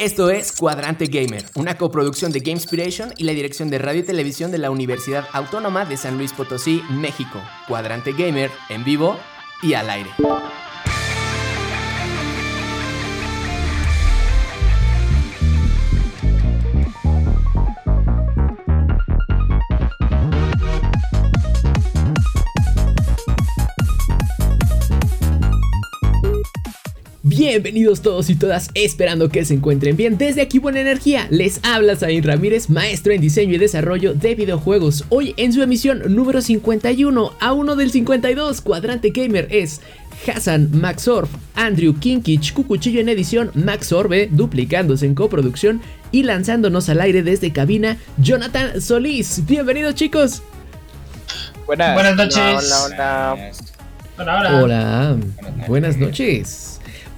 Esto es Cuadrante Gamer, una coproducción de Gamespiration y la dirección de radio y televisión de la Universidad Autónoma de San Luis Potosí, México. Cuadrante Gamer en vivo y al aire. Bienvenidos todos y todas, esperando que se encuentren bien. Desde aquí Buena Energía, les habla Zain Ramírez, maestro en diseño y desarrollo de videojuegos. Hoy en su emisión número 51, a uno del 52, Cuadrante Gamer es Hassan Maxorf, Andrew Kinkich, Cucuchillo en edición, Max Orbe, duplicándose en coproducción y lanzándonos al aire desde cabina, Jonathan Solís. Bienvenidos chicos. Buenas, Buenas noches. Hola, hola. Hola, hola. Hola, buenas noches.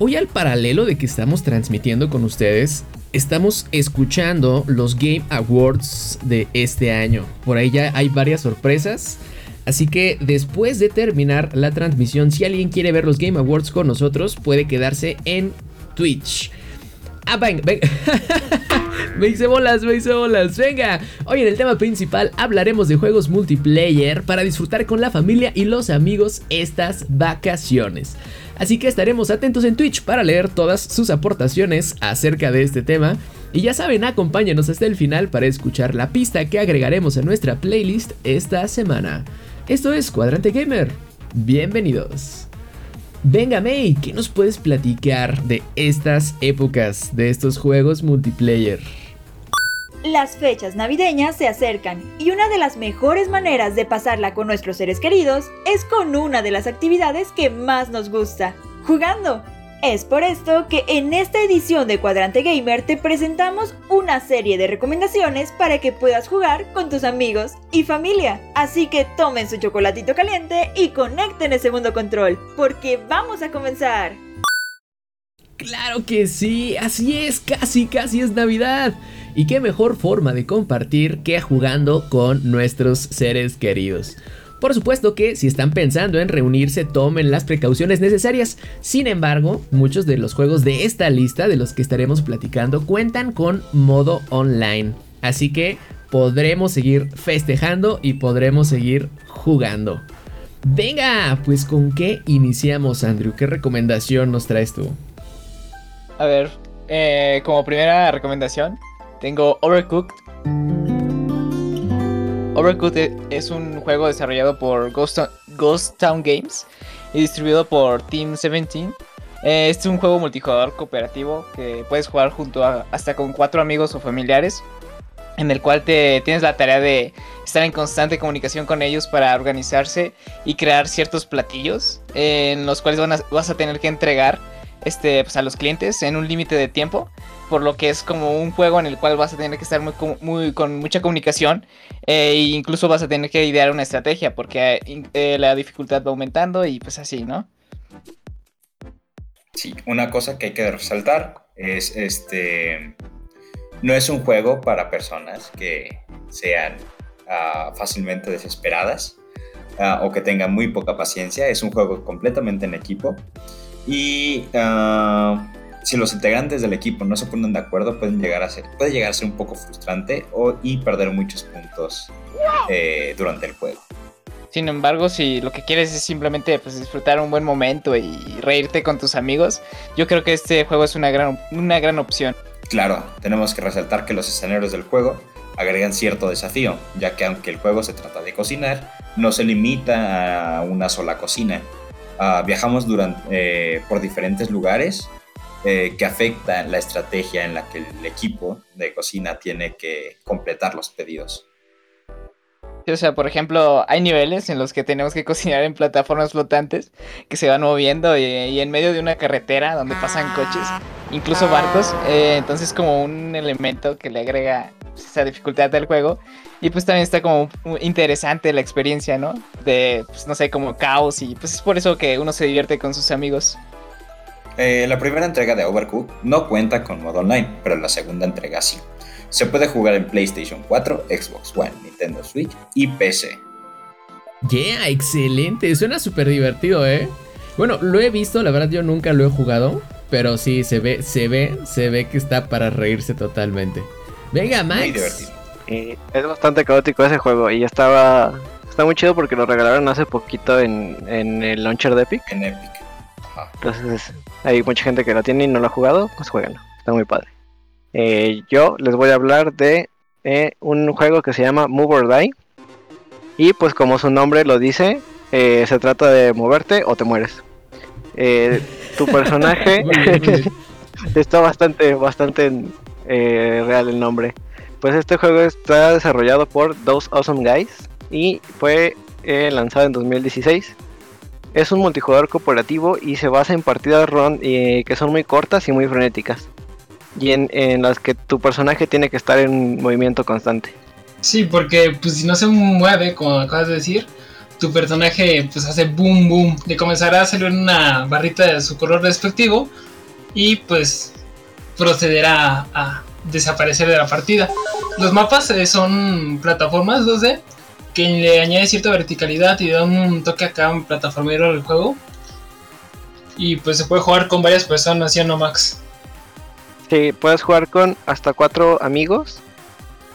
Hoy al paralelo de que estamos transmitiendo con ustedes, estamos escuchando los Game Awards de este año. Por ahí ya hay varias sorpresas. Así que después de terminar la transmisión, si alguien quiere ver los Game Awards con nosotros, puede quedarse en Twitch. Ah, venga, venga. me hice bolas, me hice bolas. Venga, hoy en el tema principal hablaremos de juegos multiplayer para disfrutar con la familia y los amigos estas vacaciones. Así que estaremos atentos en Twitch para leer todas sus aportaciones acerca de este tema. Y ya saben, acompáñenos hasta el final para escuchar la pista que agregaremos a nuestra playlist esta semana. Esto es Cuadrante Gamer. Bienvenidos. Venga May, ¿qué nos puedes platicar de estas épocas, de estos juegos multiplayer? Las fechas navideñas se acercan y una de las mejores maneras de pasarla con nuestros seres queridos es con una de las actividades que más nos gusta, jugando. Es por esto que en esta edición de Cuadrante Gamer te presentamos una serie de recomendaciones para que puedas jugar con tus amigos y familia. Así que tomen su chocolatito caliente y conecten ese mundo control, porque vamos a comenzar. Claro que sí, así es, casi, casi es Navidad. Y qué mejor forma de compartir que jugando con nuestros seres queridos. Por supuesto que si están pensando en reunirse tomen las precauciones necesarias. Sin embargo, muchos de los juegos de esta lista de los que estaremos platicando cuentan con modo online. Así que podremos seguir festejando y podremos seguir jugando. Venga, pues con qué iniciamos Andrew? ¿Qué recomendación nos traes tú? A ver, eh, como primera recomendación, tengo Overcooked. Overcooked es un juego desarrollado por Ghost, Town Games y distribuido por Team 17. Eh, es un juego multijugador cooperativo que puedes jugar junto a hasta con cuatro amigos o familiares, en el cual te tienes la tarea de estar en constante comunicación con ellos para organizarse y crear ciertos platillos eh, en los cuales vas a tener que entregar este, pues, a los clientes en un límite de tiempo por lo que es como un juego en el cual vas a tener que estar muy, con mucha comunicación eh, e incluso vas a tener que idear una estrategia porque eh, la dificultad va aumentando y pues así, ¿no? Sí, una cosa que hay que resaltar es este no es un juego para personas que sean uh, fácilmente desesperadas uh, o que tengan muy poca paciencia. Es un juego completamente en equipo y uh, si los integrantes del equipo no se ponen de acuerdo, pueden llegar a ser, puede llegar a ser un poco frustrante o, y perder muchos puntos eh, durante el juego. Sin embargo, si lo que quieres es simplemente pues, disfrutar un buen momento y reírte con tus amigos, yo creo que este juego es una gran, una gran opción. Claro, tenemos que resaltar que los escenarios del juego agregan cierto desafío, ya que aunque el juego se trata de cocinar, no se limita a una sola cocina. Uh, viajamos durante, eh, por diferentes lugares eh, que afecta la estrategia en la que el equipo de cocina tiene que completar los pedidos. O sea, por ejemplo, hay niveles en los que tenemos que cocinar en plataformas flotantes que se van moviendo y, y en medio de una carretera donde pasan coches, incluso barcos. Eh, entonces, como un elemento que le agrega esa dificultad al juego. Y pues también está como interesante la experiencia, ¿no? De, pues no sé, como caos. Y pues es por eso que uno se divierte con sus amigos. Eh, la primera entrega de Overcooked no cuenta con modo online, pero la segunda entrega sí. Se puede jugar en PlayStation 4, Xbox One, Nintendo Switch y PC. Yeah, excelente. Suena súper divertido, ¿eh? Bueno, lo he visto, la verdad yo nunca lo he jugado. pero sí, se ve, se ve, se ve que está para reírse totalmente. Venga, Max. Muy divertido. Eh, es bastante caótico ese juego y estaba está muy chido porque lo regalaron hace poquito en, en el launcher de Epic. En Epic. Ajá. Entonces hay mucha gente que lo tiene y no lo ha jugado, pues jueguenlo. Está muy padre. Eh, yo les voy a hablar de eh, un juego que se llama Move or Die. Y pues como su nombre lo dice, eh, se trata de moverte o te mueres. Tu personaje está bastante, bastante real el nombre. Pues este juego está desarrollado por Those Awesome Guys y fue lanzado en 2016. Es un multijugador cooperativo y se basa en partidas ron- eh, que son muy cortas y muy frenéticas. Y en, en las que tu personaje tiene que estar en movimiento constante. Sí, porque pues si no se mueve, como acabas de decir, tu personaje pues hace boom boom. Le comenzará a salir una barrita de su color respectivo y pues procederá a, desaparecer de la partida. Los mapas eh, son plataformas 2D que le añade cierta verticalidad y da un toque acá un plataformero al juego. Y pues se puede jugar con varias personas, ¿sí o no, Max? Sí, puedes jugar con hasta cuatro amigos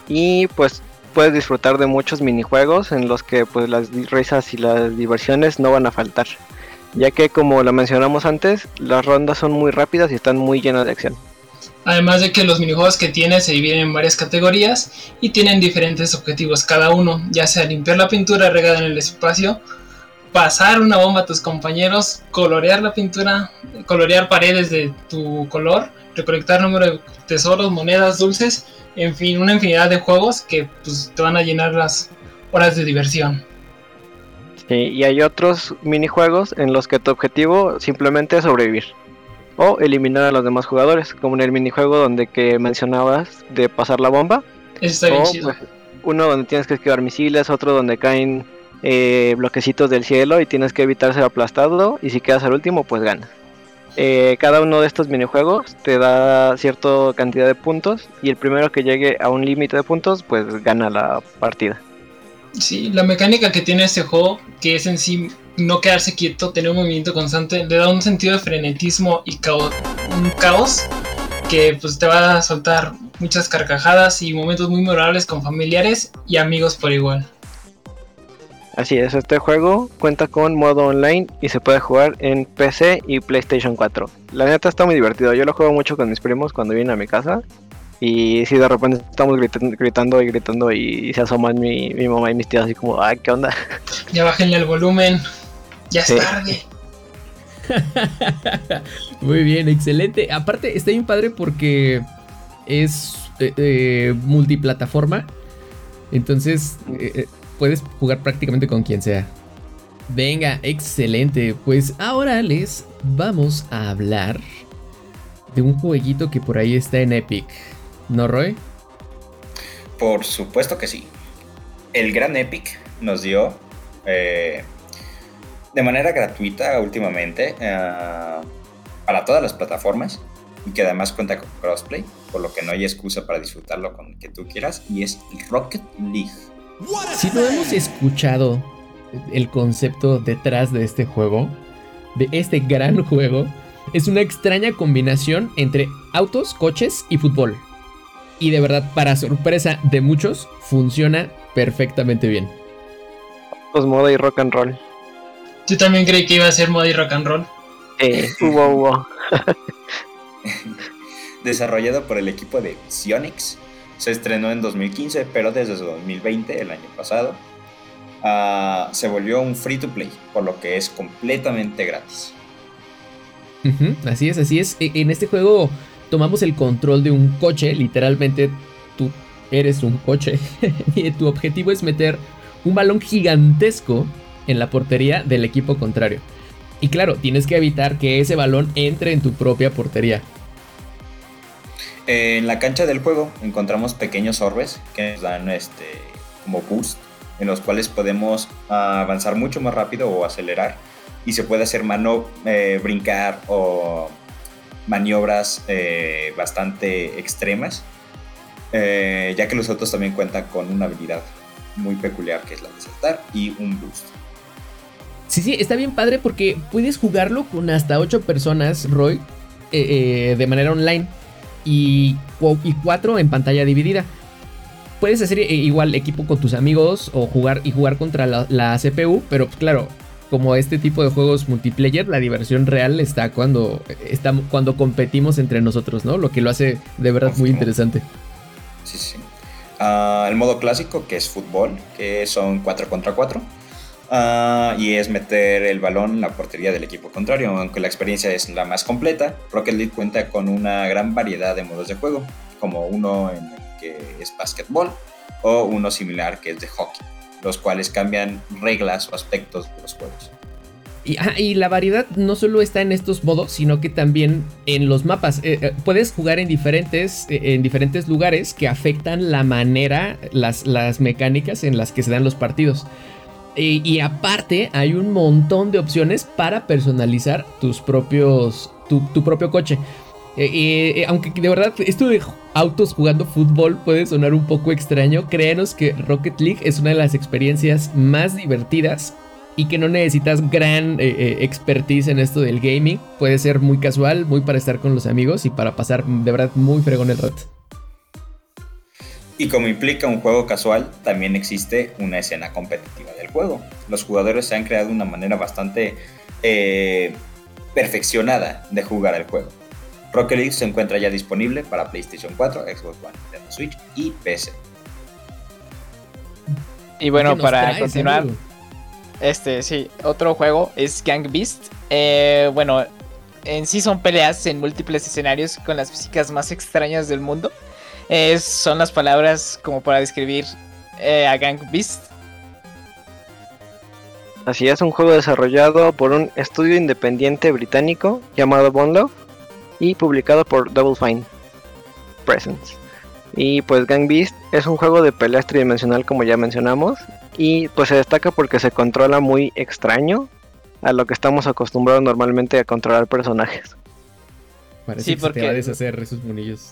y pues puedes disfrutar de muchos minijuegos en los que pues las risas y las diversiones no van a faltar, ya que como lo mencionamos antes, las rondas son muy rápidas y están muy llenas de acción. Además de que los minijuegos que tiene se dividen en varias categorías y tienen diferentes objetivos cada uno, ya sea limpiar la pintura regada en el espacio, pasar una bomba a tus compañeros, colorear la pintura, colorear paredes de tu color, recolectar número de tesoros, monedas, dulces, en fin, una infinidad de juegos que pues, te van a llenar las horas de diversión. Sí, y hay otros minijuegos en los que tu objetivo simplemente es sobrevivir o eliminar a los demás jugadores, como en el minijuego donde que mencionabas de pasar la bomba. Eso está bien O, chido. pues, uno donde tienes que esquivar misiles, otro donde caen eh, bloquecitos del cielo y tienes que evitar ser aplastado y si quedas al último pues ganas. Eh, cada uno de estos minijuegos te da cierta cantidad de puntos y el primero que llegue a un límite de puntos pues gana la partida. Sí, la mecánica que tiene este juego, que es en sí no quedarse quieto, tener un movimiento constante, le da un sentido de frenetismo y cao- un caos que pues te va a soltar muchas carcajadas y momentos muy memorables con familiares y amigos por igual. Así es, este juego cuenta con modo online y se puede jugar en PC y PlayStation 4. La neta está muy divertido, yo lo juego mucho con mis primos cuando vienen a mi casa. Y si de repente estamos gritan- gritando y gritando y se asoman mi, mi mamá y mis tías así como, ay, ¿qué onda? Ya bájenle el volumen, ya es Sí. tarde. Muy bien, excelente. Aparte, está bien padre porque es eh, eh, multiplataforma. Entonces, eh, eh, puedes jugar prácticamente con quien sea. Venga, excelente. Pues ahora les vamos a hablar de un jueguito que por ahí está en Epic. ¿No, Roy? Por supuesto que sí. El gran Epic nos dio eh, de manera gratuita últimamente eh, para todas las plataformas y que además cuenta con crossplay, por lo que no hay excusa para disfrutarlo con que tú quieras, y es Rocket League. Si no hemos escuchado el concepto detrás de este juego, de este gran juego, es una extraña combinación entre autos, coches y fútbol. Y de verdad, para sorpresa de muchos, funciona perfectamente bien. Pues moda y rock and roll. Yo también creí que iba a ser moda y rock and roll. Eh, hubo, hubo. Desarrollado por el equipo de Sionix, se estrenó en 2015, pero desde 2020, el año pasado, ah, se volvió un free to play, por lo que es completamente gratis. Así es, así es. E- En este juego tomamos el control de un coche, literalmente tú eres un coche y tu objetivo es meter un balón gigantesco en la portería del equipo contrario. Y claro, tienes que evitar que ese balón entre en tu propia portería. En la cancha del juego encontramos pequeños orbes que nos dan este como boost, en los cuales podemos avanzar mucho más rápido o acelerar y se puede hacer mano eh, brincar o maniobras eh, bastante extremas, eh, ya que los autos también cuentan con una habilidad muy peculiar que es la de saltar y un boost. Sí, sí, está bien padre porque puedes jugarlo con hasta 8 personas, Roy. de manera online y, y cuatro en pantalla dividida. Puedes hacer eh, igual equipo con tus amigos o jugar y jugar contra la, CPU, pero pues, claro, como este tipo de juegos multiplayer, la diversión real está cuando, está cuando competimos entre nosotros, ¿no? Lo que lo hace de verdad muy interesante. Sí, sí. Ah, el modo clásico, que es fútbol, que son 4 contra 4. Ah, y es meter el balón en la portería del equipo contrario. Aunque la experiencia es la más completa, Rocket League cuenta con una gran variedad de modos de juego, como uno en el que es básquetbol o uno similar que es de hockey, los cuales cambian reglas o aspectos de los juegos. Y, la variedad no solo está en estos modos, sino que también en los mapas. Eh, eh, puedes jugar en diferentes, eh, en diferentes lugares que afectan la manera, las, las mecánicas en las que se dan los partidos. Y aparte hay un montón de opciones para personalizar tus propios, tu, tu propio coche. aunque de verdad esto de autos jugando fútbol puede sonar un poco extraño, créanos que Rocket League es una de las experiencias más divertidas y que no necesitas gran eh, eh, expertise en esto del gaming. Puede ser muy casual, muy para estar con los amigos y para pasar de verdad muy fregón el rato. Y como implica un juego casual, también existe una escena competitiva del juego. Los jugadores se han creado una manera bastante eh, perfeccionada de jugar al juego. Rocket League se encuentra ya disponible para PlayStation 4, Xbox One, Nintendo Switch y PC. Y bueno, para continuar, este, sí, otro juego es Gang Beast. Eh, bueno, en sí son peleas en múltiples escenarios con las físicas más extrañas del mundo. Son las palabras como para describir eh, a Gang Beast. Así es, un juego desarrollado por un estudio independiente británico llamado Bone y publicado por Double Fine Presents. Y pues Gang Beast es un juego de peleas tridimensional como ya mencionamos y pues se destaca porque se controla muy extraño a lo que estamos acostumbrados normalmente a controlar personajes. Parece sí, que porque... se te va a deshacer esos monillos.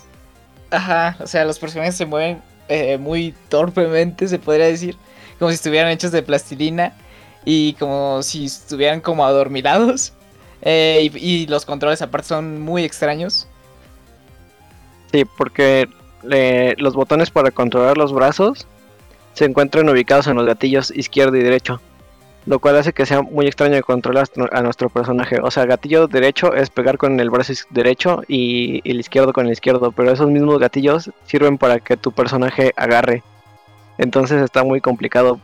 Ajá, o sea, los personajes se mueven eh, muy torpemente, se podría decir, como si estuvieran hechos de plastilina y como si estuvieran como adormilados. Eh, y, los controles aparte son muy extraños. Sí, porque los botones para controlar los brazos se encuentran ubicados en los gatillos izquierdo y derecho, lo cual hace que sea muy extraño controlar a nuestro personaje. O sea, gatillo derecho es pegar con el brazo derecho y, el izquierdo con el izquierdo, pero esos mismos gatillos sirven para que tu personaje agarre. Entonces está muy complicado,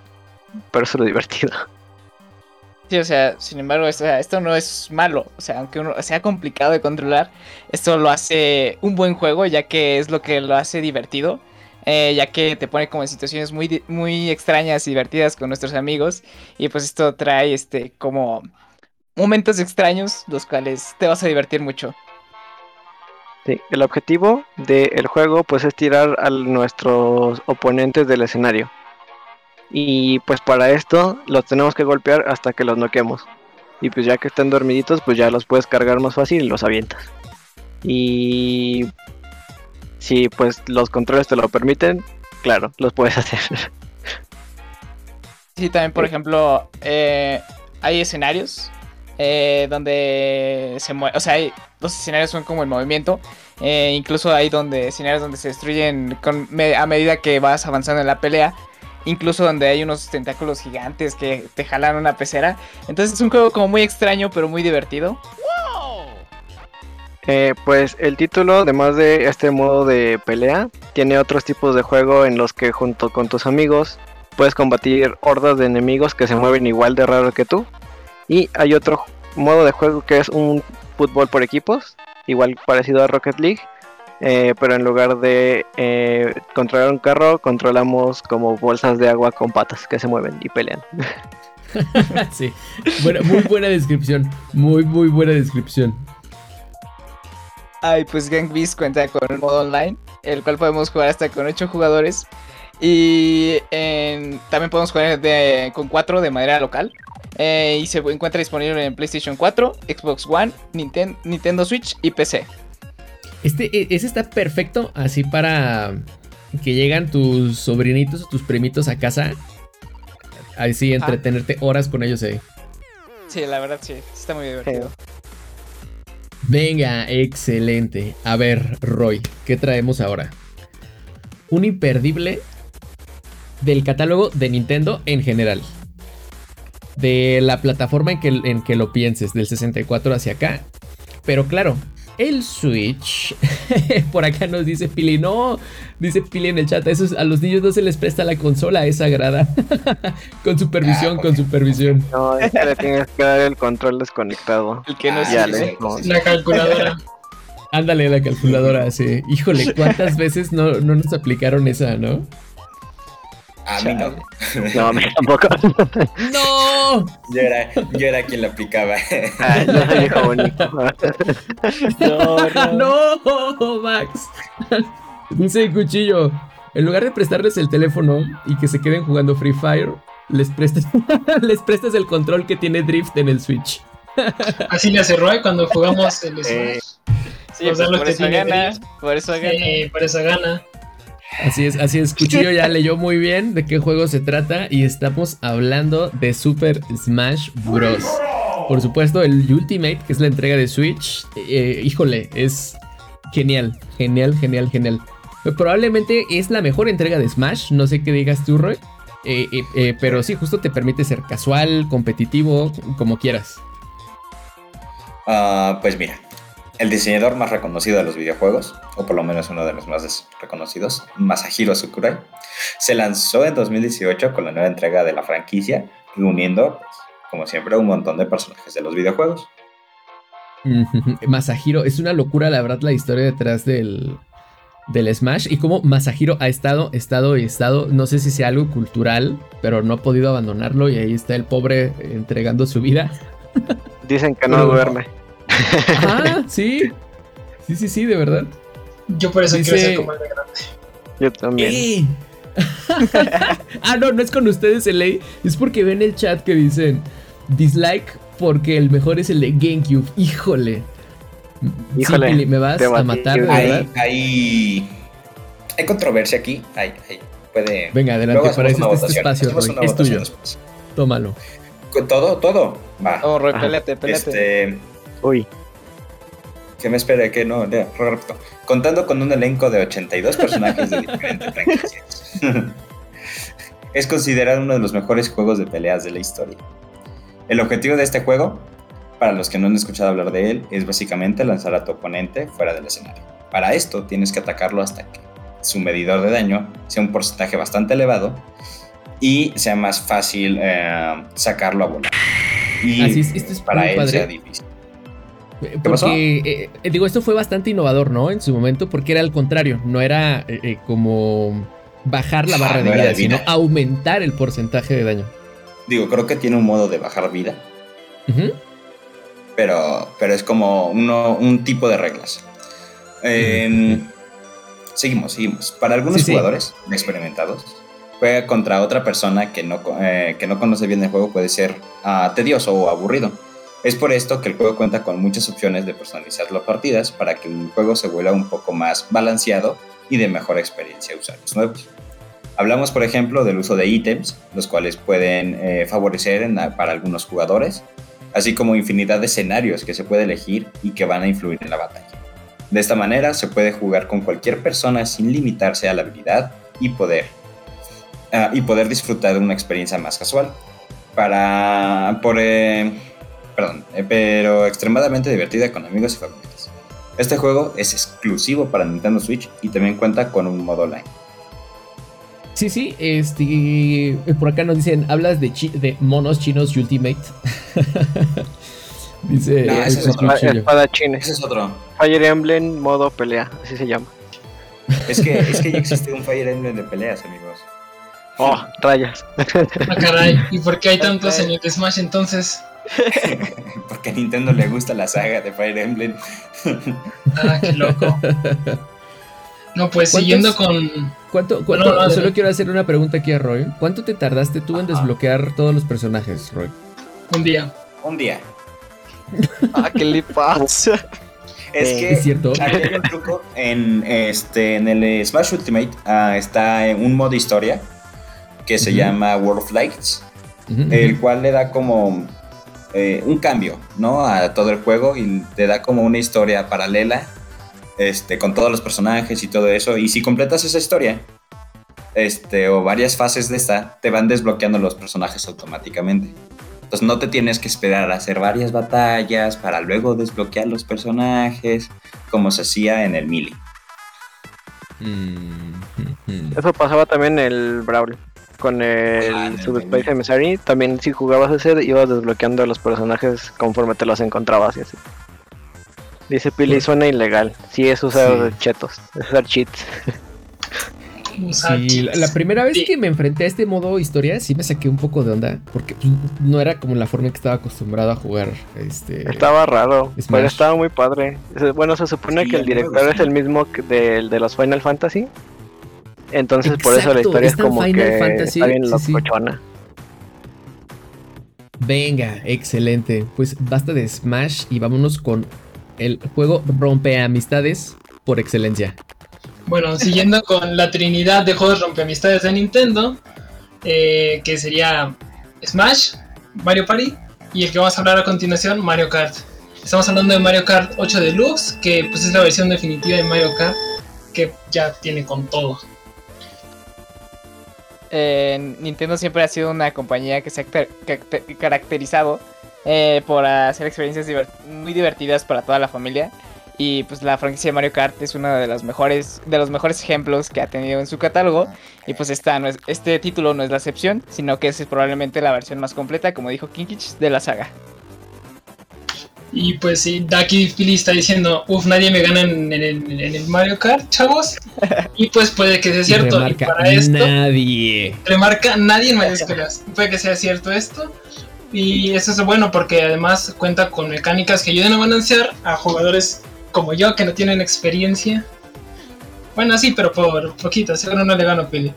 pero es lo divertido. Sí, o sea, sin embargo, esto, no es malo. O sea, aunque sea complicado de controlar, esto lo hace un buen juego, ya que es lo que lo hace divertido. Eh, ya que te pone como en situaciones muy, muy extrañas y divertidas con nuestros amigos. Y pues esto trae este como momentos extraños, los cuales te vas a divertir mucho. El objetivo del juego pues es tirar a nuestros oponentes del escenario. Y pues para esto los tenemos que golpear hasta que los noquemos. Y pues ya que están dormiditos, pues ya los puedes cargar más fácil y los avientas. Y si pues los controles te lo permiten, claro, los puedes hacer. Sí, también por ejemplo, eh, hay escenarios eh, donde se mueve, o sea, hay, los escenarios son como el movimiento. Eh, incluso hay donde escenarios donde se destruyen a medida que vas avanzando en la pelea incluso donde hay unos tentáculos gigantes que te jalan una pecera. Entonces es un juego como muy extraño, pero muy divertido. Eh, pues el título, además de este modo de pelea, tiene otros tipos de juego en los que junto con tus amigos puedes combatir hordas de enemigos que se mueven igual de raro que tú. Y hay otro modo de juego que es un fútbol por equipos, igual parecido a Rocket League, eh, pero en lugar de eh, controlar un carro, controlamos como bolsas de agua con patas que se mueven y pelean. sí, muy buena descripción, muy muy buena descripción. Ay, pues Gang Beast cuenta con un modo online, el cual podemos jugar hasta con 8 jugadores. Y también podemos jugar con 4 de manera local. Eh, y se encuentra disponible en PlayStation 4, Xbox One, Nintendo Switch y PC. Este, e, ese está perfecto así para que llegan tus sobrinitos o tus primitos a casa. Ahí sí, entretenerte horas con ellos ahí. Sí, la verdad sí, está muy divertido. Venga, excelente. A ver, Roy, ¿qué traemos ahora? Un imperdible del catálogo de Nintendo en general. De la plataforma en que, en que lo pienses, del 64 hacia acá. Pero claro, el Switch. Por acá nos dice Pili, no, dice Pili en el chat, eso a los niños no se les presta la consola, es sagrada. con supervisión, con supervisión. No, es que le tienes que dar el control desconectado. El que no Ah, Ya es no. La calculadora. Ándale la calculadora, sí. Híjole, ¿cuántas veces no, no nos aplicaron esa, no? A mí no. No, a mí tampoco. ¡No! Yo era, yo era quien la aplicaba. Ay, yo soy hijo bonito. No, no. ¡No, Max! Dice Cuchillo, en lugar de prestarles el teléfono y que se queden jugando Free Fire, les prestas, les prestas el control que tiene Drift en el Switch. Así le hace Roy cuando jugamos el Eh, Smash. Sí, pues por eso gana. Por eso gana. Eh, por esa gana. Así es, así es. Cuchillo ya leyó muy bien de qué juego se trata y estamos hablando de Super Smash Bros. Por supuesto, el Ultimate, que es la entrega de Switch, eh, híjole, es genial, genial, genial, genial. Probablemente es la mejor entrega de Smash, no sé qué digas tú, Roy. eh, eh, eh, pero sí, justo te permite ser casual, competitivo, como quieras. Ah, pues mira, el diseñador más reconocido de los videojuegos, o por lo menos uno de los más reconocidos, Masahiro Sakurai, se lanzó en 2018 con la nueva entrega de la franquicia, reuniendo, pues, como siempre, un montón de personajes de los videojuegos. Masahiro, es una locura la verdad la historia detrás del, del Smash y cómo Masahiro ha estado, estado y estado, no sé si sea algo cultural, pero no ha podido abandonarlo y ahí está el pobre entregando su vida. Dicen que no duerme. Ah, sí, sí, sí, sí, de verdad. Yo por eso Dice- quiero ser como el de grande. Yo también. ¡Ey! ah, no, no es con ustedes el ley, es porque ven el chat que dicen dislike porque el mejor es el de GameCube. Híjole. Sí, Híjole, Pili, me vas a matar, verdad. Hay, hay, hay controversia aquí. Hay, hay- puede. Venga, adelante, para eso este votación, espacio, Es tuyo. después. Tómalo. Con Todo, todo. Va. Oh, Roy, Ajá. pélate, pélate. Este. Uy, Que me espere, que no, ya, repito. Contando con un elenco de 82 personajes de diferentes franquicias. es considerado uno de los mejores juegos de peleas de la historia. El objetivo de este juego, para los que no han escuchado hablar de él, es básicamente lanzar a tu oponente fuera del escenario. Para esto tienes que atacarlo hasta que su medidor de daño sea un porcentaje bastante elevado y sea más fácil eh, sacarlo a volar. Y Así es, esto es para él padre. sea difícil. Eh, pasó? Porque, eh, digo, esto fue bastante innovador, ¿no? En su momento, porque era al contrario, no era eh, eh, como bajar la Ah, barra no de vida, sino aumentar el porcentaje de daño. Digo, creo que tiene un modo de bajar vida, pero, pero es como uno, un tipo de reglas. Seguimos, seguimos. Para algunos Sí, sí. jugadores experimentados, juega contra otra persona que no, que no conoce bien el juego puede ser ah, tedioso o aburrido. Es por esto que el juego cuenta con muchas opciones de personalizar las partidas para que el juego se vuelva un poco más balanceado y de mejor experiencia a usuarios nuevos. Hablamos, por ejemplo, del uso de ítems, los cuales pueden eh, favorecer para algunos jugadores, así como infinidad de escenarios que se puede elegir y que van a influir en la batalla. De esta manera se puede jugar con cualquier persona sin limitarse a la habilidad y poder, ah, y poder disfrutar de una experiencia más casual. Para, por, eh, perdón, eh, pero extremadamente divertida con amigos y familiares. Este juego es exclusivo para Nintendo Switch y también cuenta con un modo online. Sí, sí, este. eh, Por acá nos dicen, hablas de, chi- de monos chinos Ultimate. Dice No, el ese es otro. cuchillo. espadachines. Ese es otro. Fire Emblem modo pelea, así se llama. Es que, es que ya existe un Fire Emblem de peleas, amigos. Oh, rayas. Ah, caray. ¿Y por qué hay tantos en el Smash entonces? Porque a Nintendo le gusta la saga de Fire Emblem. Ah, qué loco. No, pues siguiendo con. ¿Cuánto, cuánto- No, no, solo quiero hacer una pregunta aquí a Roy. ¿Cuánto te tardaste tú en desbloquear todos los personajes, Roy? Un día. Un día. Ah, ¿qué le pasa? Es Eh, que ¿Es cierto? aquí hay un truco. En, este, en el Smash Ultimate ah, está un modo historia que se llama World of Lights, el cual le da como eh, un cambio, ¿no? A todo el juego y te da como una historia paralela, este, con todos los personajes y todo eso. Y si completas esa historia, este, o varias fases de esta, te van desbloqueando los personajes automáticamente. Entonces no te tienes que esperar a hacer varias batallas para luego desbloquear los personajes, como se hacía en el Mili. Mm, Eso pasaba también en el Brawl. Con Ah, el el Subspace Emissary, también si jugabas ese, ibas desbloqueando a los personajes conforme te los encontrabas y así. Dice Pili, suena ilegal. Sí, es usar Sí. chetos, es usar cheats. Usar Sí, la, cheats. la primera vez Sí. que me enfrenté a este modo historia sí me saqué un poco de onda porque no era como la forma en que estaba acostumbrado a jugar este Estaba raro, Smash. pero estaba muy padre. Bueno, se supone Sí, que el director es el mismo que del de los Final Fantasy. Entonces por eso la historia es como Final que Fantasy, está bien sí, sí. locochona. Venga, excelente. Pues basta de Smash y vámonos con el juego rompeamistades por excelencia. Bueno, siguiendo con la trinidad de juegos rompeamistades de Nintendo, eh, que sería Smash, Mario Party y el que vamos a hablar a continuación, Mario Kart. Estamos hablando de Mario Kart 8 Deluxe, que pues es la versión definitiva de Mario Kart que ya tiene con todo. Eh, Nintendo siempre ha sido una compañía que se ha car- caracter- caracterizado eh, por hacer experiencias muy divertidas para toda la familia. Y pues la franquicia de Mario Kart es uno de los mejores, de los mejores ejemplos que ha tenido en su catálogo. Y pues esta no es, este título no es la excepción, sino que es probablemente la versión más completa, como dijo Kinkich, de la saga. Y pues sí, Daki Pili está diciendo, uff, nadie me gana en, en el, en el Mario Kart, chavos. Y pues puede que sea cierto. Y remarca, para esto... nadie. remarca nadie en mayúsculas. Puede que sea cierto esto. Y eso es bueno porque además cuenta con mecánicas que ayuden a balancear a jugadores como yo que no tienen experiencia. Bueno, sí, pero por poquito, seguro no le gano Pili.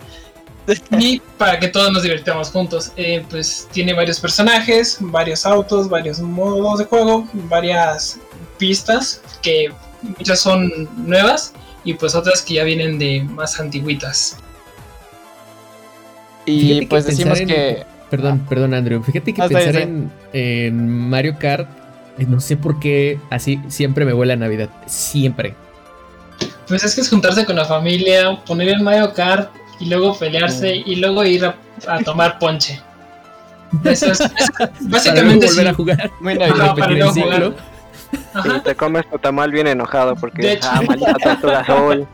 Y para que todos nos divirtamos juntos. Eh, pues tiene varios personajes, varios autos, varios modos de juego, varias pistas que muchas son nuevas y pues otras que ya vienen de más antiguitas. Y Fíjate que pues decimos en- que... Perdón, perdón, Andrew. Fíjate que Ah, pensar en, en Mario Kart, eh, no sé por qué así siempre me huele a Navidad. Siempre. Pues es que es juntarse con la familia, poner el Mario Kart y luego pelearse y luego ir a, a tomar ponche. Eso es, es- Para luego básicamente volver sí. a jugar. Ajá, para jugar. Y te comes tu tamal bien enojado porque De hecho. ah, maldita tortuga azul.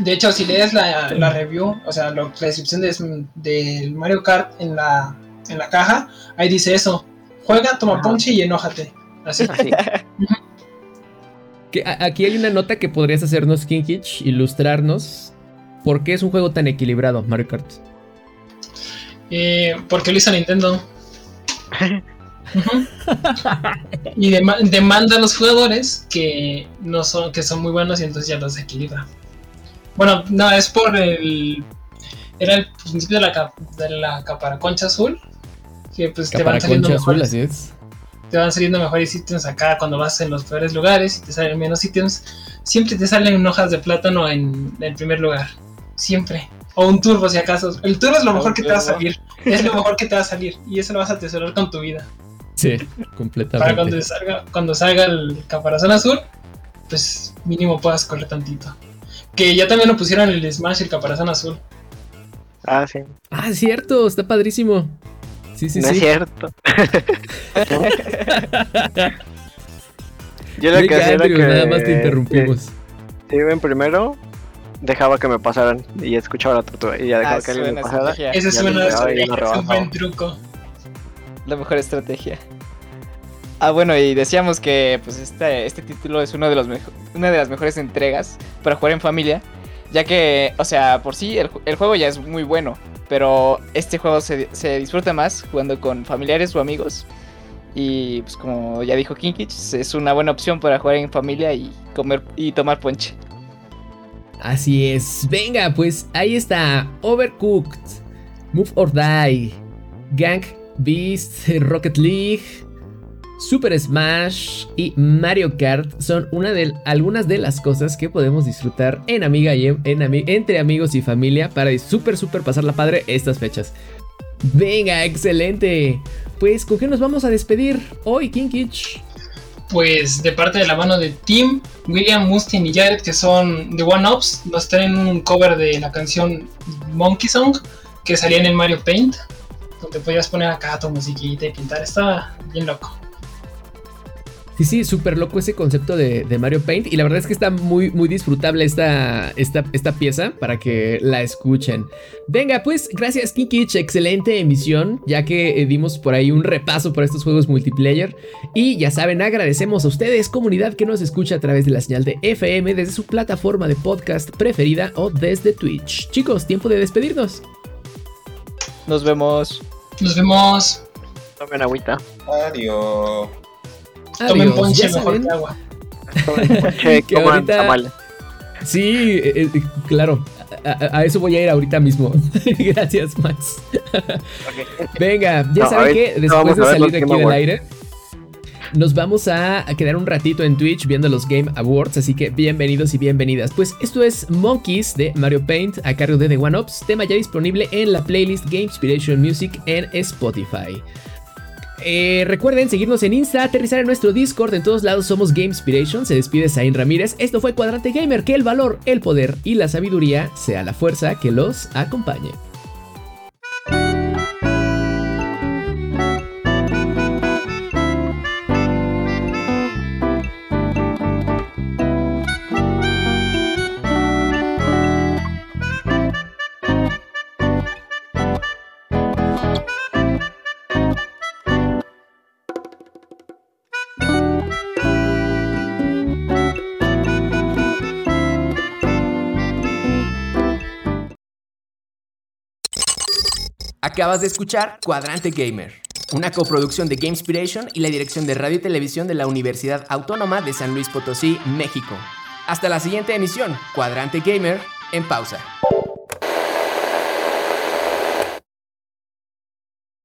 De hecho, si lees la, la review, o sea, lo- la descripción de- del Mario Kart en la, en la caja, ahí dice eso. Juega, toma Ajá. ponche y enójate. Así. Así. Que a- aquí hay una nota que podrías hacernos, Kinkich, ilustrarnos. ¿Por qué es un juego tan equilibrado, Mario Kart? Eh, porque lo hizo Nintendo. Y dema- demanda a los jugadores que no son que son muy buenos y entonces ya los equilibra. Bueno, no, es por el era el principio de la, de la caparaconcha azul que pues te van saliendo azul, mejores, así es. te van saliendo mejores ítems acá cuando vas en los peores lugares y te salen menos ítems. Siempre te salen hojas de plátano en el primer lugar. Siempre. O un turbo si acaso. El turbo es lo mejor que te va a salir. Es lo mejor que te va a salir. Y eso lo vas a atesorar con tu vida. Sí, Para completamente. cuando salga, cuando salga el caparazón azul, pues mínimo puedas correr tantito. Que ya también lo pusieron en el Smash el caparazón azul. Ah, sí. Ah, es cierto, está padrísimo. Sí, sí, no sí. es cierto. Yo lo que hacía era que nada más te interrumpimos. Si iba en primero, dejaba que me pasaran y escuchaba la tortuga y ya dejaba Ah, que alguien me pasara. estrategia. Pegaba y ya lo es un buen truco. La mejor estrategia. Ah, bueno, y decíamos que pues este, este título es uno de los una de las mejores entregas para jugar en familia, ya que, o sea, por sí el, el juego ya es muy bueno, pero este juego se, se disfruta más jugando con familiares o amigos. Y pues como ya dijo Kinkich, es una buena opción para jugar en familia y comer y tomar ponche. Así es. Venga, pues ahí está. Overcooked, Move or Die, Gang Beast, Rocket League, Super Smash y Mario Kart son una de algunas de las cosas que podemos disfrutar en amiga y en, entre amigos y familia para super super pasar la padre estas fechas. Venga, excelente. Pues, ¿con qué nos vamos a despedir hoy, Kinkich? Pues de parte de la mano de Tim, William, Mustin y Jared, que son The One Ups, nos traen un cover de la canción Monkey Song que salía en el Mario Paint, donde podías poner acá tu musiquita y pintar. Estaba bien loco. Sí, sí, súper loco ese concepto de, Mario Paint. Y la verdad es que está muy, muy disfrutable esta, esta, esta pieza para que la escuchen. Venga, pues gracias Kikich, excelente emisión, ya que eh, dimos por ahí un repaso por estos juegos multiplayer. Y ya saben, agradecemos a ustedes, comunidad que nos escucha a través de la señal de FM desde su plataforma de podcast preferida o desde Twitch. Chicos, tiempo de despedirnos. Nos vemos. Nos vemos. Tomen agüita. Adiós. Tomen ponche mejor que agua. Tomen ponche, coman tamales. Sí, eh, eh, claro. A, eso voy a ir ahorita mismo. Gracias, Max. Venga, ya saben que después de salir aquí del aire, nos vamos a quedar un ratito en Twitch viendo los Game Awards, así que bienvenidos y bienvenidas. Pues esto es Monkeys de Mario Paint a cargo de The One Ups, tema ya disponible en la playlist Game Inspiration Music en Spotify. Eh, recuerden seguirnos en Insta, aterrizar en nuestro Discord, en todos lados somos Game Inspiration. Se despide Zain Ramírez. Esto fue Cuadrante Gamer, que el valor, el poder y la sabiduría sea la fuerza que los acompañe. Acabas de escuchar Cuadrante Gamer, una coproducción de Game Inspiration y la dirección de radio y televisión de la Universidad Autónoma de San Luis Potosí, México. Hasta la siguiente emisión, Cuadrante Gamer, en pausa.